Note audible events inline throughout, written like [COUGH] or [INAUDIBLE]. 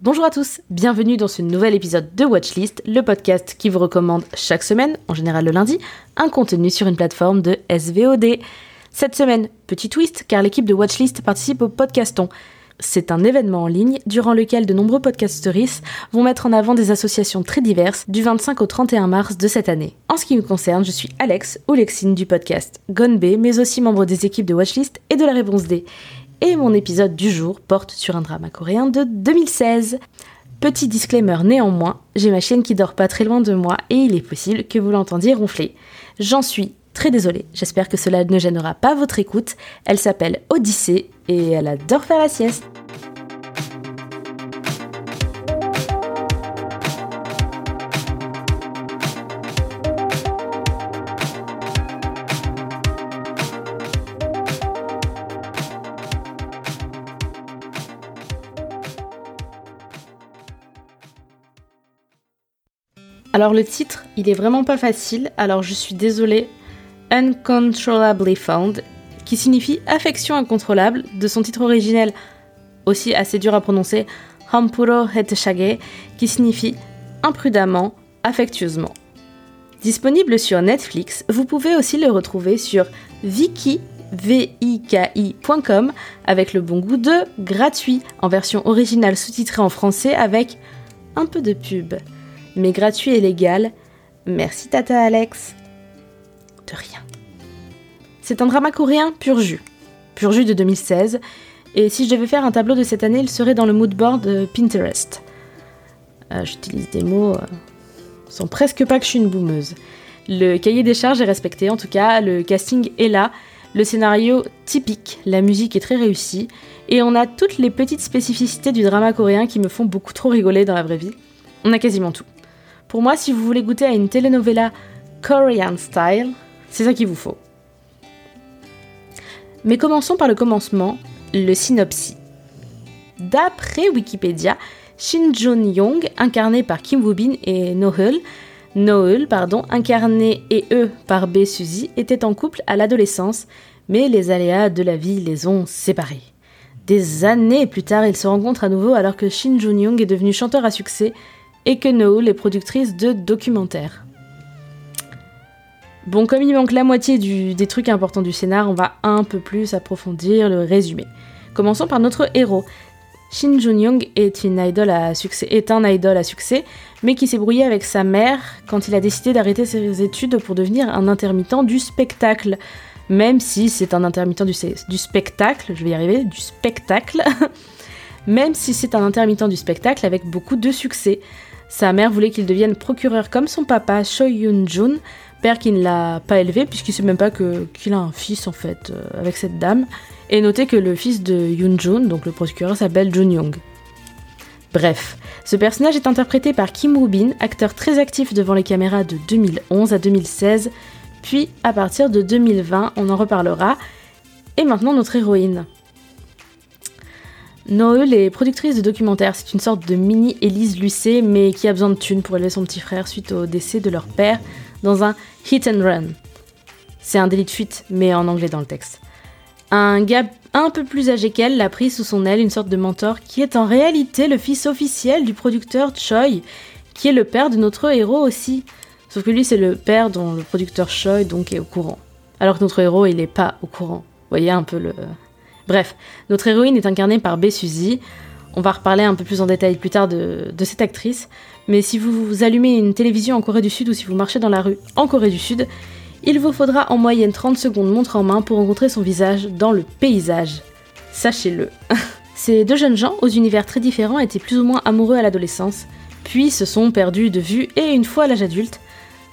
Bonjour à tous, bienvenue dans ce nouvel épisode de Watchlist, le podcast qui vous recommande chaque semaine, en général le lundi, un contenu sur une plateforme de SVOD. Cette semaine, petit twist, car l'équipe de Watchlist participe au podcaston. C'est un événement en ligne durant lequel de nombreux podcasteries vont mettre en avant des associations très diverses du 25 au 31 mars de cette année. En ce qui me concerne, je suis Alex ou Lexine du podcast Gone B, mais aussi membre des équipes de Watchlist et de la Réponse D. Et mon épisode du jour porte sur un drama coréen de 2016. Petit disclaimer néanmoins, j'ai ma chienne qui dort pas très loin de moi et il est possible que vous l'entendiez ronfler. J'en suis très désolée, j'espère que cela ne gênera pas votre écoute. Elle s'appelle Odyssée et elle adore faire la sieste. Alors le titre, il est vraiment pas facile, alors je suis désolée. Uncontrollably Found, qui signifie affection incontrôlable, de son titre originel aussi assez dur à prononcer, Hampuro qui signifie imprudemment, affectueusement. Disponible sur Netflix, vous pouvez aussi le retrouver sur Viki, viki.com avec le bon goût de gratuit en version originale sous-titrée en français avec un peu de pub mais gratuit et légal. Merci Tata Alex. De rien. C'est un drama coréen pur jus. Pur jus de 2016. Et si je devais faire un tableau de cette année, il serait dans le moodboard Pinterest. Euh, j'utilise des mots euh, sans presque pas que je suis une boumeuse. Le cahier des charges est respecté, en tout cas, le casting est là, le scénario typique, la musique est très réussie, et on a toutes les petites spécificités du drama coréen qui me font beaucoup trop rigoler dans la vraie vie. On a quasiment tout. Pour moi, si vous voulez goûter à une telenovela Korean style, c'est ça qu'il vous faut. Mais commençons par le commencement, le synopsis. D'après Wikipédia, Shin Jun-young, incarné par Kim Woo-bin et Noeul, Noeul, pardon, incarné et eux par Bae Suzy, étaient en couple à l'adolescence, mais les aléas de la vie les ont séparés. Des années plus tard, ils se rencontrent à nouveau alors que Shin Jun-young est devenu chanteur à succès et que Noel est productrice de documentaires. Bon, comme il manque la moitié des trucs importants du scénar, on va un peu plus approfondir le résumé. Commençons par notre héros. Shin Jun-young est, un idole à succès, mais qui s'est brouillé avec sa mère quand il a décidé d'arrêter ses études pour devenir un intermittent du spectacle. Même si c'est un intermittent du, spectacle, je vais y arriver, du spectacle, [LAUGHS] même si c'est un intermittent du spectacle avec beaucoup de succès. Sa mère voulait qu'il devienne procureur comme son papa, Choi Yoon-jun, père qui ne l'a pas élevé puisqu'il sait même pas qu'il a un fils en fait euh, avec cette dame. Et notez que le fils de Yoon-jun, donc le procureur, s'appelle Jun Young. Bref, ce personnage est interprété par Kim Woo-bin, acteur très actif devant les caméras de 2011 à 2016, puis à partir de 2020, on en reparlera. Et maintenant notre héroïne. Noël est productrice de documentaires. C'est une sorte de mini Élise Lucet, mais qui a besoin de thunes pour élever son petit frère suite au décès de leur père dans un hit and run. C'est un délit de fuite, mais en anglais dans le texte. Un gars un peu plus âgé qu'elle l'a pris sous son aile, une sorte de mentor, qui est en réalité le fils officiel du producteur Choi, qui est le père de notre héros aussi. Sauf que lui, c'est le père dont le producteur Choi donc est au courant. Alors que notre héros, il n'est pas au courant. Vous voyez un peu le, Bref, notre héroïne est incarnée par Bae Suzy. On va reparler un peu plus en détail plus tard de, cette actrice. Mais si vous, allumez une télévision en Corée du Sud ou si vous marchez dans la rue en Corée du Sud, il vous faudra en moyenne 30 secondes montre en main pour rencontrer son visage dans le paysage. Sachez-le. [LAUGHS] Ces deux jeunes gens, aux univers très différents, étaient plus ou moins amoureux à l'adolescence, puis se sont perdus de vue et une fois à l'âge adulte,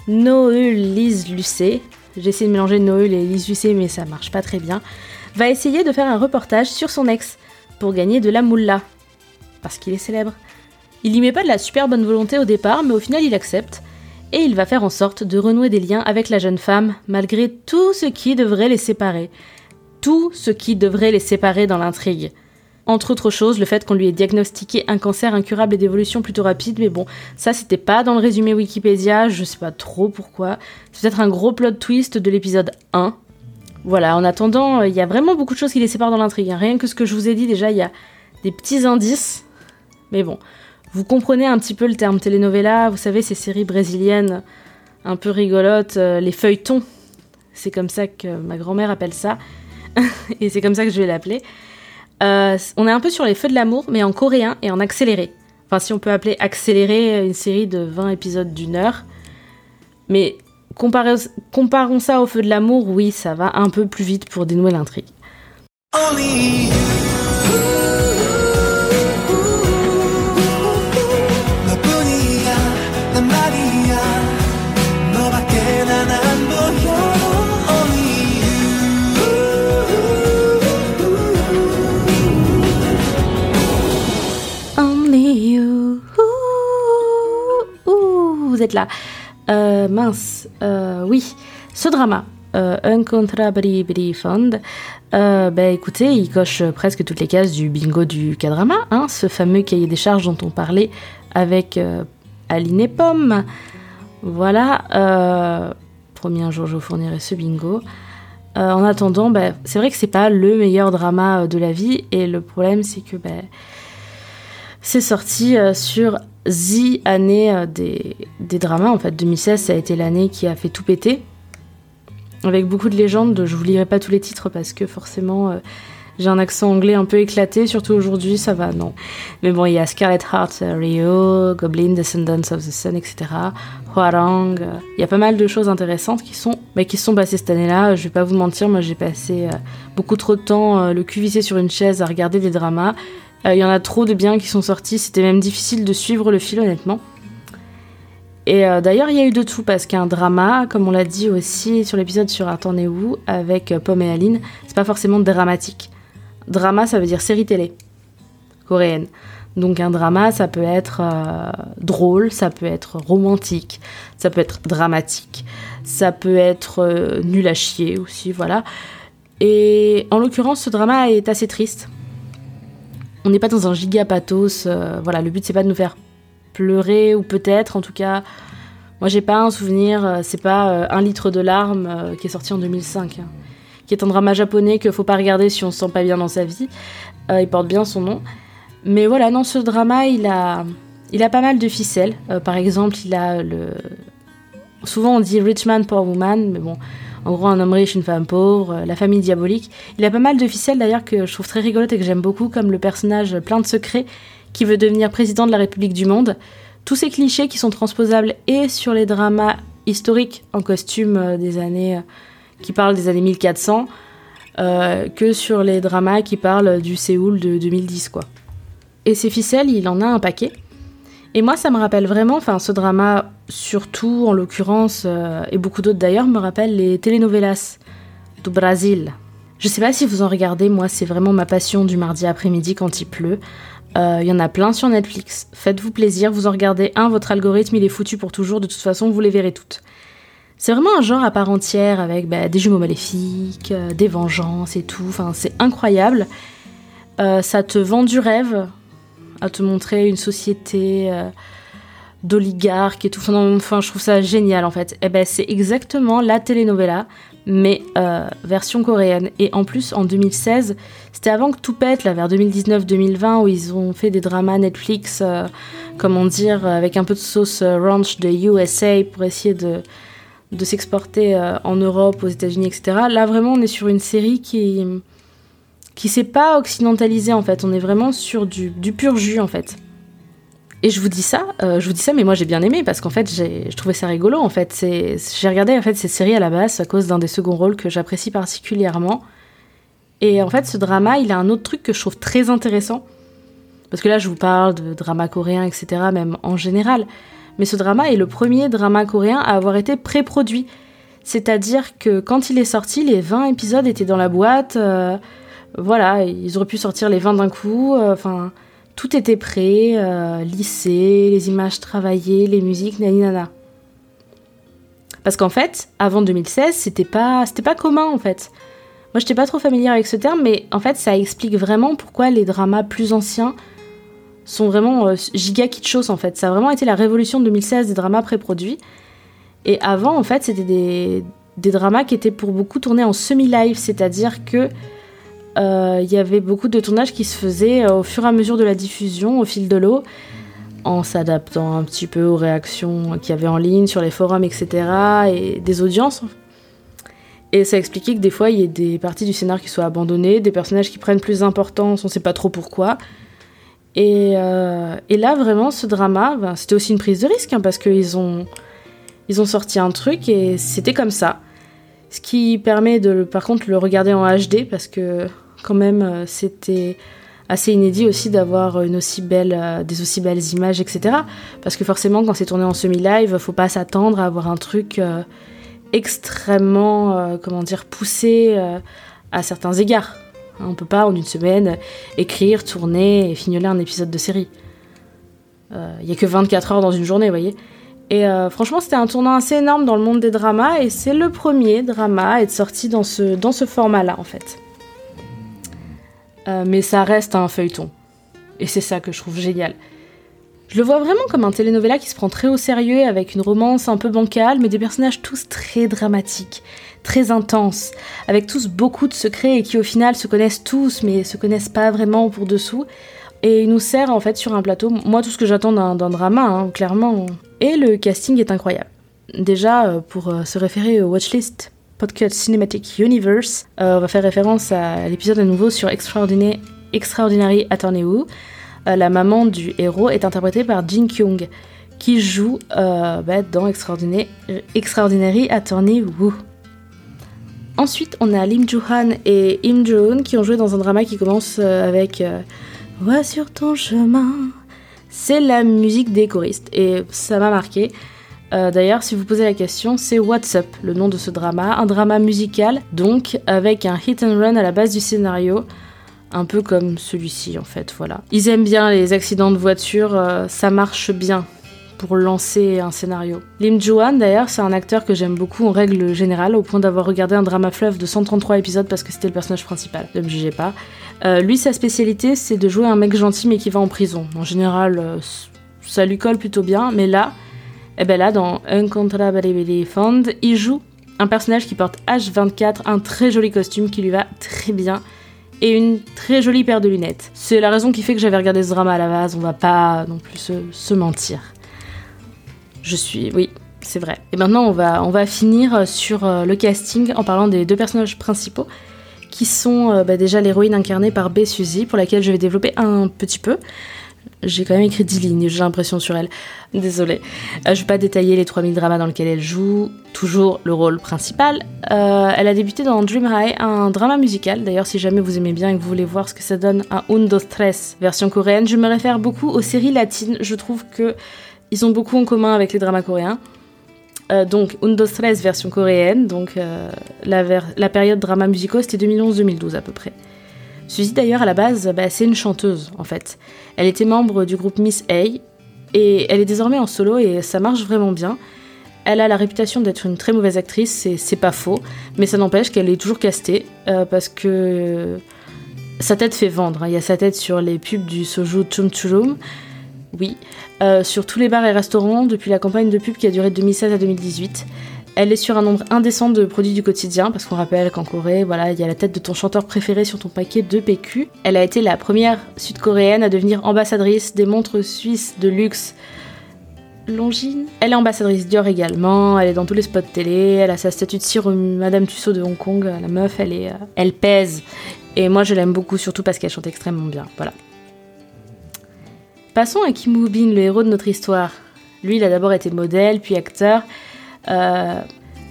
Noël Lise Lucet, j'ai essayé de mélanger Noël et Lise Lucet mais ça marche pas très bien, va essayer de faire un reportage sur son ex pour gagner de la moula. Parce qu'il est célèbre. Il y met pas de la super bonne volonté au départ, mais au final il accepte. Et il va faire en sorte de renouer des liens avec la jeune femme, malgré tout ce qui devrait les séparer. Tout ce qui devrait les séparer dans l'intrigue. Entre autres choses, le fait qu'on lui ait diagnostiqué un cancer incurable et d'évolution plutôt rapide, mais bon, ça c'était pas dans le résumé Wikipédia, je sais pas trop pourquoi. C'est peut-être un gros plot twist de l'épisode 1, Voilà, en attendant, il y a vraiment beaucoup de choses qui les séparent dans l'intrigue. Hein. Rien que ce que je vous ai dit, déjà, il y a des petits indices. Mais bon, vous comprenez un petit peu le terme telenovela, vous savez, ces séries brésiliennes un peu rigolotes, euh, les feuilletons. C'est comme ça que ma grand-mère appelle ça. [LAUGHS] et c'est comme ça que je vais l'appeler. Euh, on est un peu sur les feux de l'amour, mais en coréen et en accéléré. Enfin, si on peut appeler accéléré une série de 20 épisodes d'une heure. Mais comparons ça aux feux de l'amour, oui, ça va un peu plus vite pour dénouer l'intrigue. Là. Euh, mince, euh, oui, ce drama, euh, Un Contra Bri Fund, euh, bah écoutez, il coche presque toutes les cases du bingo du K-drama, hein, ce fameux cahier des charges dont on parlait avec Aline et Pomme. Voilà, promis un jour je vous fournirai ce bingo. en attendant, bah, c'est vrai que c'est pas le meilleur drama de la vie, et le problème c'est que bah, c'est sorti sur The année euh, des, des, dramas. En fait, 2016, ça a été l'année qui a fait tout péter. Avec beaucoup de légendes. Je vous lirai pas tous les titres parce que forcément, euh, j'ai un accent anglais un peu éclaté. Surtout aujourd'hui, ça va, non. Mais bon, il y a Scarlet Heart, euh, Rio, Goblin, Descendants of the Sun, etc. Huarang. Il y a pas mal de choses intéressantes qui sont, mais qui sont passées cette année-là. Je vais pas vous mentir, moi j'ai passé beaucoup trop de temps le cul vissé sur une chaise à regarder des dramas. Il euh, y en a trop de biens qui sont sortis, c'était même difficile de suivre le fil honnêtement. Et euh, d'ailleurs, il y a eu de tout parce qu'un drama, comme on l'a dit aussi sur l'épisode sur Attendez-vous avec euh, Pomme et Aline, c'est pas forcément dramatique. Drama, ça veut dire série télé coréenne. Donc un drama, ça peut être drôle, ça peut être romantique, ça peut être dramatique, ça peut être nul à chier aussi, voilà. Et en l'occurrence, ce drama est assez triste on n'est pas dans un giga pathos. Euh, voilà, le but c'est pas de nous faire pleurer ou peut-être, en tout cas, moi j'ai pas un souvenir. Euh, c'est pas euh, un litre de larmes qui est sorti en 2005, hein, qui est un drama japonais qu'il faut pas regarder si on se sent pas bien dans sa vie. il porte bien son nom, mais voilà, non, ce drama il a, il a pas mal de ficelles. par exemple, il a le, souvent on dit rich man poor woman, mais bon en gros un homme riche, une femme pauvre, euh, la famille diabolique. Il a pas mal de ficelles d'ailleurs que je trouve très rigolotes et que j'aime beaucoup, comme le personnage plein de secrets qui veut devenir président de la République du monde. Tous ces clichés qui sont transposables et sur les dramas historiques en costume euh, des années euh, qui parlent des années 1400 que sur les dramas qui parlent du Séoul de 2010 quoi. Et ces ficelles, il en a un paquet. Et moi, ça me rappelle vraiment, enfin, ce drama, surtout en l'occurrence, euh, et beaucoup d'autres d'ailleurs, me rappelle les telenovelas du Brésil. Je sais pas si vous en regardez, moi, c'est vraiment ma passion du mardi après-midi quand il pleut. Euh, il y en a plein sur Netflix. Faites-vous plaisir, vous en regardez un, votre algorithme il est foutu pour toujours, de toute façon, vous les verrez toutes. C'est vraiment un genre à part entière avec bah, des jumeaux maléfiques, euh, des vengeances et tout. Enfin, c'est incroyable. ça te vend du rêve à te montrer une société euh, d'oligarques et tout. Enfin, je trouve ça génial en fait. Et eh ben, c'est exactement la telenovela, mais euh, version coréenne. Et en plus, en 2016, c'était avant que tout pète, là, vers 2019-2020, où ils ont fait des dramas Netflix, euh, comment dire, avec un peu de sauce ranch de USA pour essayer de, de s'exporter en Europe, aux États-Unis, etc. Là, vraiment, on est sur une série qui qui s'est pas occidentalisé en fait. On est vraiment sur du, pur jus en fait. Et je vous dis ça, euh, je vous dis ça, mais moi j'ai bien aimé parce qu'en fait j'ai, je trouvais ça rigolo en fait. J'ai regardé en fait cette série à la base à cause d'un des seconds rôles que j'apprécie particulièrement. Et en fait ce drama, il a un autre truc que je trouve très intéressant. Parce que là je vous parle de drama coréen, etc. même en général. Mais ce drama est le premier drama coréen à avoir été pré-produit. C'est-à-dire que quand il est sorti, les 20 épisodes étaient dans la boîte. Euh, voilà, ils auraient pu sortir les 20 d'un coup. Euh, enfin, tout était prêt, euh, lissé, les images travaillées, les musiques, nani nana. Parce qu'en fait, avant 2016, c'était pas, c'était pas commun en fait. Moi, j'étais pas trop familière avec ce terme, mais en fait, ça explique vraiment pourquoi les dramas plus anciens sont vraiment euh, giga kitschos en fait. Ça a vraiment été la révolution de 2016 des dramas pré-produits. Et avant, en fait, c'était des, des dramas qui étaient pour beaucoup tournés en semi-live, c'est-à-dire que euh, il y avait beaucoup de tournages qui se faisaient au fur et à mesure de la diffusion, au fil de l'eau, en s'adaptant un petit peu aux réactions qu'il y avait en ligne, sur les forums, etc., et des audiences. Et ça expliquait que des fois, il y a des parties du scénar qui soient abandonnées, des personnages qui prennent plus d'importance, on ne sait pas trop pourquoi. Et, euh, là, vraiment, ce drama, ben, c'était aussi une prise de risque, hein, parce qu'ils ont, ils ont sorti un truc et c'était comme ça. Ce qui permet de, par contre, le regarder en HD, parce que quand même, euh, c'était assez inédit aussi d'avoir une aussi euh, des aussi belles images, etc. Parce que forcément, quand c'est tourné en semi-live, faut pas s'attendre à avoir un truc euh, extrêmement, comment dire, poussé à certains égards. On peut pas en une semaine écrire, tourner et fignoler un épisode de série. Il y a que 24 heures dans une journée, vous voyez. Et franchement, c'était un tournant assez énorme dans le monde des dramas, et c'est le premier drama à être sorti dans ce, dans ce format-là, en fait. Euh, mais ça reste un feuilleton. Et c'est ça que je trouve génial. Je le vois vraiment comme un telenovela qui se prend très au sérieux, avec une romance un peu bancale, mais des personnages tous très dramatiques, très intenses, avec tous beaucoup de secrets et qui au final se connaissent tous, mais se connaissent pas vraiment pour dessous. Et il nous sert en fait sur un plateau, moi tout ce que j'attends d'un drama, hein, clairement. Et le casting est incroyable. Déjà, euh, pour euh, se référer au watchlist Podcast Cinematic Universe. Euh, on va faire référence à l'épisode à nouveau sur Extraordinary, Extraordinary Attorney Woo. Euh, la maman du héros est interprétée par Jin Kyung, qui joue euh, bah, dans Extraordinary, Extraordinary Attorney Woo. Ensuite, on a Lim Joo-han et Im Jo-eun qui ont joué dans un drama qui commence avec Va sur ton chemin. C'est la musique des choristes et ça m'a marqué. Euh, d'ailleurs, si vous posez la question, c'est What's Up, le nom de ce drama, un drama musical, donc avec un hit and run à la base du scénario, un peu comme celui-ci en fait, voilà. Ils aiment bien les accidents de voiture, euh, ça marche bien pour lancer un scénario. Lim Joo-han d'ailleurs, c'est un acteur que j'aime beaucoup en règle générale, au point d'avoir regardé un drama fleuve de 133 épisodes parce que c'était le personnage principal, ne me jugez pas. Euh, lui, sa spécialité, c'est de jouer un mec gentil mais qui va en prison. En général, ça lui colle plutôt bien, mais là, et eh bien là, dans Uncontrollably Fond, il joue un personnage qui porte H24, un très joli costume qui lui va très bien et une très jolie paire de lunettes. C'est la raison qui fait que j'avais regardé ce drama à la base, on va pas non plus se, mentir. Je suis, oui, c'est vrai. Et maintenant, on va, finir sur euh, le casting en parlant des deux personnages principaux, qui sont euh, bah, déjà l'héroïne incarnée par Bess Suzy, pour laquelle je vais développer un petit peu. J'ai quand même écrit 10 lignes, j'ai l'impression sur elle. Désolée. Euh, je vais pas détailler les 3000 dramas dans lesquels elle joue, toujours le rôle principal. Euh, elle a débuté dans Dream High, un drama musical. D'ailleurs, si jamais vous aimez bien et que vous voulez voir ce que ça donne un Undo Stress version coréenne, je me réfère beaucoup aux séries latines. Je trouve que ils ont beaucoup en commun avec les dramas coréens. Euh, donc, Undo Stress version coréenne, donc la, la période drama musicaux, c'était 2011-2012 à peu près. Suzy d'ailleurs à la base, bah, c'est une chanteuse en fait. Elle était membre du groupe Miss A et elle est désormais en solo et ça marche vraiment bien. Elle a la réputation d'être une très mauvaise actrice, c'est pas faux, mais ça n'empêche qu'elle est toujours castée euh, parce que sa tête fait vendre. Hein. Il y a sa tête sur les pubs du soju Chum Chum, oui, euh, sur tous les bars et restaurants depuis la campagne de pub qui a duré de 2016 à 2018. Elle est sur un nombre indécent de produits du quotidien, parce qu'on rappelle qu'en Corée, voilà, il y a la tête de ton chanteur préféré sur ton paquet de PQ. Elle a été la première sud-coréenne à devenir ambassadrice des montres suisses de luxe Longines. Elle est ambassadrice Dior également, elle est dans tous les spots télé, elle a sa statue de cire Madame Tussaud de Hong Kong, la meuf, elle est, euh, elle pèse. Et moi, je l'aime beaucoup, surtout parce qu'elle chante extrêmement bien. Voilà. Passons à Kim Woo-bin, le héros de notre histoire. Lui, il a d'abord été modèle, puis acteur. Euh,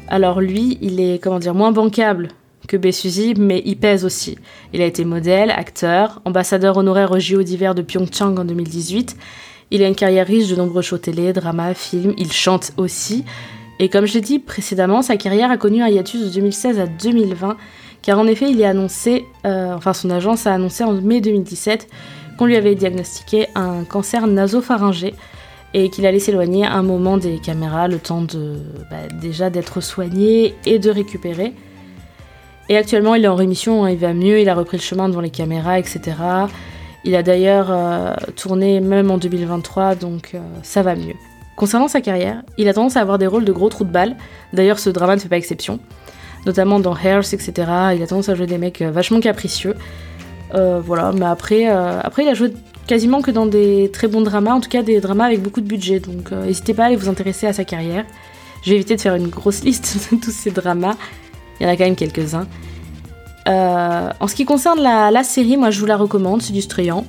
alors lui, il est comment dire moins bancable que Bessuzy, mais il pèse aussi. Il a été modèle, acteur, ambassadeur honoraire au JO d'hiver de Pyeongchang en 2018. Il a une carrière riche de nombreux shows télé, dramas, films. Il chante aussi. Et comme je l'ai dit précédemment, sa carrière a connu un hiatus de 2016 à 2020, car en effet, il est annoncé, euh, enfin son agence a annoncé en mai 2017 qu'on lui avait diagnostiqué un cancer nasopharyngé et qu'il allait s'éloigner un moment des caméras, le temps bah, déjà d'être soigné et de récupérer. Et actuellement, il est en rémission, hein, il va mieux, il a repris le chemin devant les caméras, etc. Il a d'ailleurs euh, tourné même en 2023, donc euh, ça va mieux. Concernant sa carrière, il a tendance à avoir des rôles de gros trous de balle, d'ailleurs ce drama ne fait pas exception, notamment dans Hairs, etc. Il a tendance à jouer des mecs euh, vachement capricieux. Voilà, mais après, après il a joué quasiment que dans des très bons dramas, en tout cas des dramas avec beaucoup de budget, donc n'hésitez pas à aller vous intéresser à sa carrière. Je vais éviter de faire une grosse liste [LAUGHS] de tous ces dramas, il y en a quand même quelques-uns. en ce qui concerne la, série, moi je vous la recommande, c'est distrayant.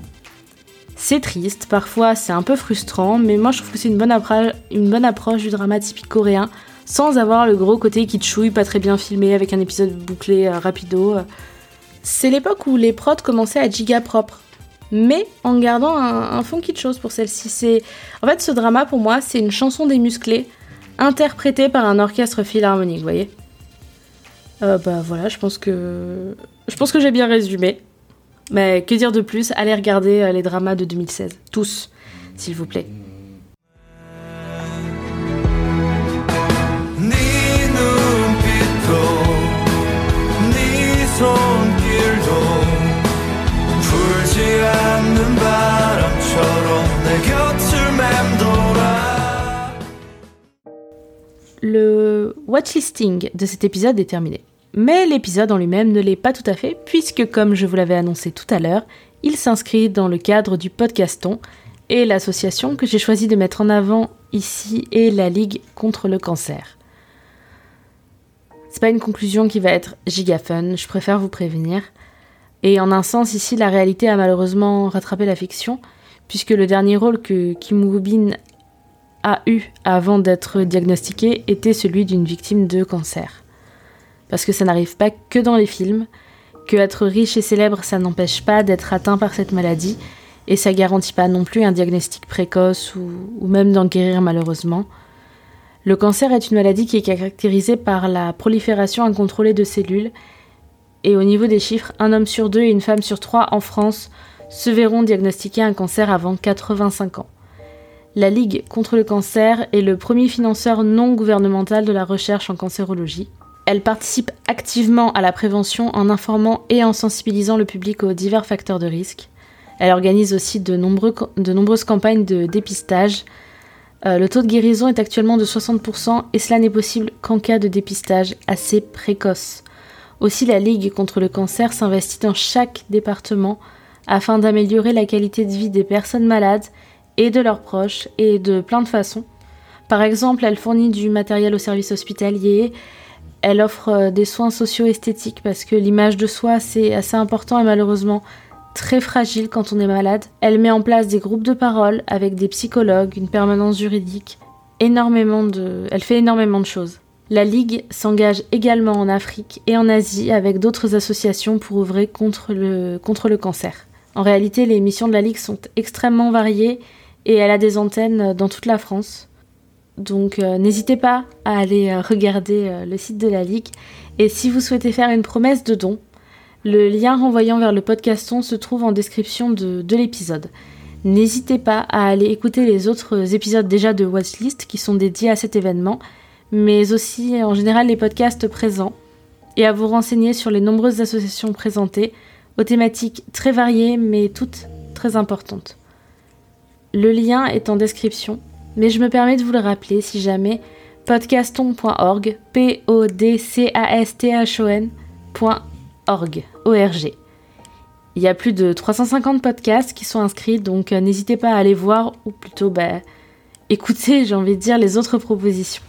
C'est triste, parfois c'est un peu frustrant, mais moi je trouve que c'est une, bonne approche du drama typique coréen, sans avoir le gros côté qui pas très bien filmé, avec un épisode bouclé euh, rapido. C'est l'époque où les prods commençaient à giga propre, mais en gardant un, fond fond chose pour celle-ci. C'est En fait, ce drama pour moi, c'est une chanson des musclés, interprétée par un orchestre philharmonique, vous voyez euh, Bah voilà, je pense que... Je pense que j'ai bien résumé. Mais que dire de plus? Allez regarder euh, les dramas de 2016. Tous, s'il vous plaît. Le watchlisting de cet épisode est terminé. Mais l'épisode en lui-même ne l'est pas tout à fait, puisque comme je vous l'avais annoncé tout à l'heure, il s'inscrit dans le cadre du podcaston, et l'association que j'ai choisi de mettre en avant ici est la Ligue contre le cancer. C'est pas une conclusion qui va être giga fun, je préfère vous prévenir. Et en un sens, ici, la réalité a malheureusement rattrapé la fiction, puisque le dernier rôle que Kim Woo-bin a eu avant d'être diagnostiqué était celui d'une victime de cancer parce que ça n'arrive pas que dans les films, que être riche et célèbre, ça n'empêche pas d'être atteint par cette maladie, et ça garantit pas non plus un diagnostic précoce ou, même d'en guérir malheureusement. Le cancer est une maladie qui est caractérisée par la prolifération incontrôlée de cellules, et au niveau des chiffres, un homme sur deux et une femme sur trois en France se verront diagnostiquer un cancer avant 85 ans. La Ligue contre le cancer est le premier financeur non gouvernemental de la recherche en cancérologie. Elle participe activement à la prévention en informant et en sensibilisant le public aux divers facteurs de risque. Elle organise aussi de, nombreuses campagnes de dépistage. Euh, le taux de guérison est actuellement de 60% et cela n'est possible qu'en cas de dépistage assez précoce. Aussi, la Ligue contre le cancer s'investit dans chaque département afin d'améliorer la qualité de vie des personnes malades et de leurs proches et de plein de façons. Par exemple, elle fournit du matériel au service hospitalier, elle offre euh, des soins socio-esthétiques parce que l'image de soi, c'est assez important et malheureusement très fragile quand on est malade. Elle met en place des groupes de parole avec des psychologues, une permanence juridique, énormément de... Elle fait énormément de choses. La Ligue s'engage également en Afrique et en Asie avec d'autres associations pour le, contre le cancer. En réalité, les missions de la Ligue sont extrêmement variées et elle a des antennes dans toute la France. Donc euh, n'hésitez pas à aller euh, regarder euh, le site de la Ligue. Et si vous souhaitez faire une promesse de don, le lien renvoyant vers le podcaston se trouve en description de, de l'épisode. N'hésitez pas à aller écouter les autres épisodes déjà de Watchlist qui sont dédiés à cet événement, mais aussi en général les podcasts présents, et à vous renseigner sur les nombreuses associations présentées, aux thématiques très variées mais toutes très importantes. Le lien est en description mais je me permets de vous le rappeler si jamais podcaston.org, p o d c a s t h o n.org, O-R-G. Il y a plus de 350 podcasts qui sont inscrits, donc euh, n'hésitez pas à aller voir, ou plutôt bah, écouter, j'ai envie de dire, les autres propositions.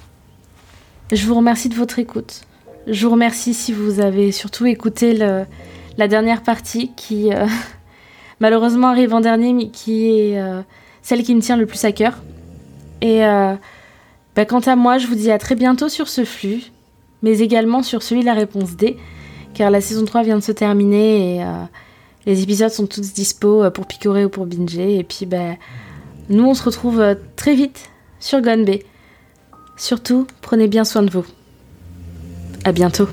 Je vous remercie de votre écoute. Je vous remercie si vous avez surtout écouté la dernière partie qui euh, [LAUGHS] malheureusement arrive en dernier, mais qui est euh, celle qui me tient le plus à cœur. Et euh, bah, quant à moi, je vous dis à très bientôt sur ce flux, mais également sur celui de la réponse D, car la saison 3 vient de se terminer et les épisodes sont tous dispo pour picorer ou pour binger. Et puis, bah, nous, on se retrouve très vite sur Gone Surtout, prenez bien soin de vous. À bientôt.